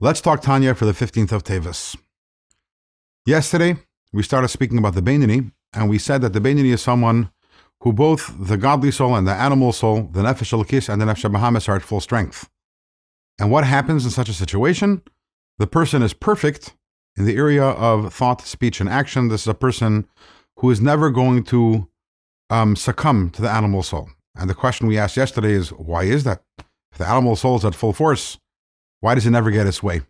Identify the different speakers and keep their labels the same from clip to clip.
Speaker 1: Let's talk Tanya for the 15th of Teves. Yesterday, we started speaking about the Beinoni, and we said that the Beinoni is someone who both the godly soul and the animal soul, the Nefesh Elokis and the Nefesh Habahamis are at full strength. And what happens in such a situation? The person is perfect in the area of thought, speech, and action. This is a person who is never going to um, succumb to the animal soul. And the question we asked yesterday is why is that? If the animal soul is at full force, why does it never get its way?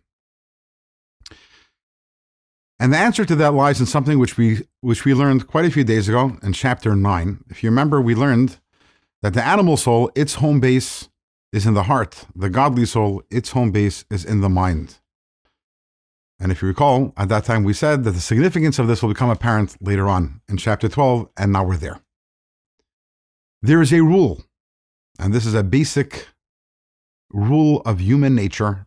Speaker 1: And the answer to that lies in something which we which we learned quite a few days ago in chapter 9. If you remember, we learned that the animal soul, its home base is in the heart. The godly soul, its home base is in the mind. And if you recall, at that time we said that the significance of this will become apparent later on in chapter 12, and now we're there. There is a rule, and this is a basic rule of human nature,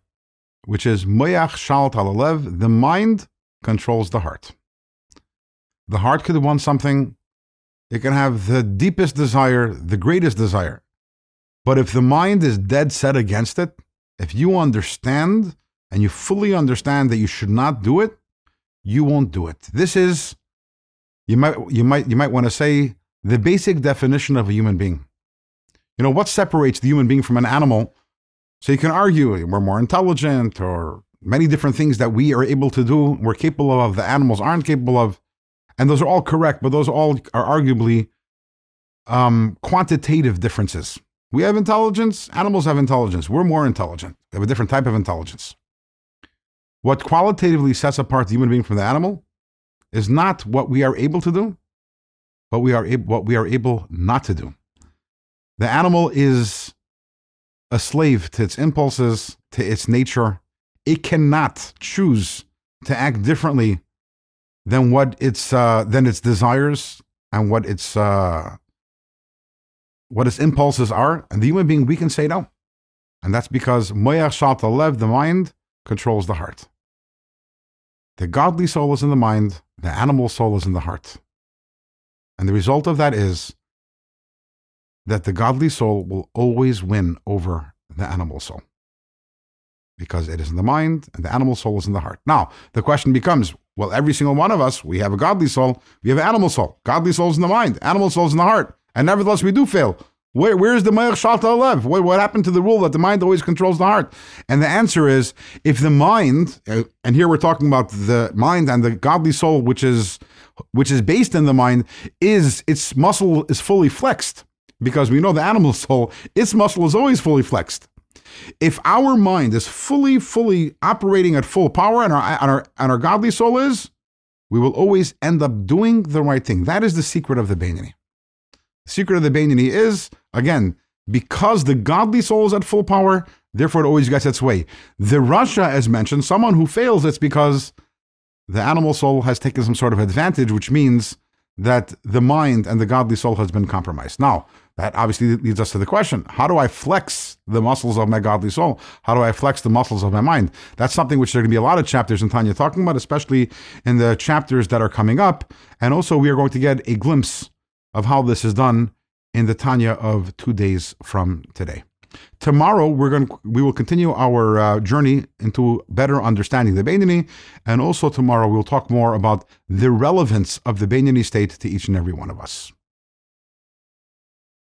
Speaker 1: which is moyach shalit al halev, the mind controls the heart. The heart could want something, it can have the deepest desire, the greatest desire. But if the mind is dead set against it, if you understand and you fully understand that you should not do it, you won't do it. This is you might you might you might want to say the basic definition of a human being. You know what separates the human being from an animal? So you can argue we're more intelligent or many different things that we are able to do, we're capable of, the animals aren't capable of. And those are all correct, but those all are arguably um, quantitative differences. We have intelligence, animals have intelligence. We're more intelligent. We have a different type of intelligence. What qualitatively sets apart the human being from the animal is not what we are able to do, but we are ab- what we are able not to do. The animal is a slave to its impulses, to its nature, it cannot choose to act differently than what its uh, than its desires and what its uh, what its impulses are. And the human being, we can say no, and that's because moyach shat lev, the mind, controls the heart. The godly soul is in the mind. The animal soul is in the heart. And the result of that is that the godly soul will always win over the animal soul because it is in the mind and the animal soul is in the heart. Now, the question becomes well, every single one of us, we have a godly soul, we have an animal soul. Godly soul is in the mind, animal soul is in the heart. And nevertheless, we do fail. Where, where's the Moyach Shalit Al Halev? What, what happened to the rule that the mind always controls the heart? And the answer is if the mind, uh, and here we're talking about the mind and the godly soul, which is which is based in the mind, is its muscle is fully flexed. Because we know the animal soul, its muscle is always fully flexed. If our mind is fully, fully operating at full power and our, and our, and our godly soul is, we will always end up doing the right thing. That is the secret of the Beinoni. The secret of the Beinoni is, again, because the godly soul is at full power, therefore it always gets its way. The Rasha, as mentioned, someone who fails, it's because the animal soul has taken some sort of advantage, which means that the mind and the godly soul has been compromised. Now, that obviously leads us to the question how do I flex the muscles of my godly soul? How do I flex the muscles of my mind? That's something which there are going to be a lot of chapters in Tanya talking about, especially in the chapters that are coming up. And also, we are going to get a glimpse of how this is done in the Tanya of two days from today. Tomorrow we're going to, we will continue our uh, journey into better understanding the Beinoni, and also tomorrow we'll talk more about the relevance of the Beinoni state to each and every one of us.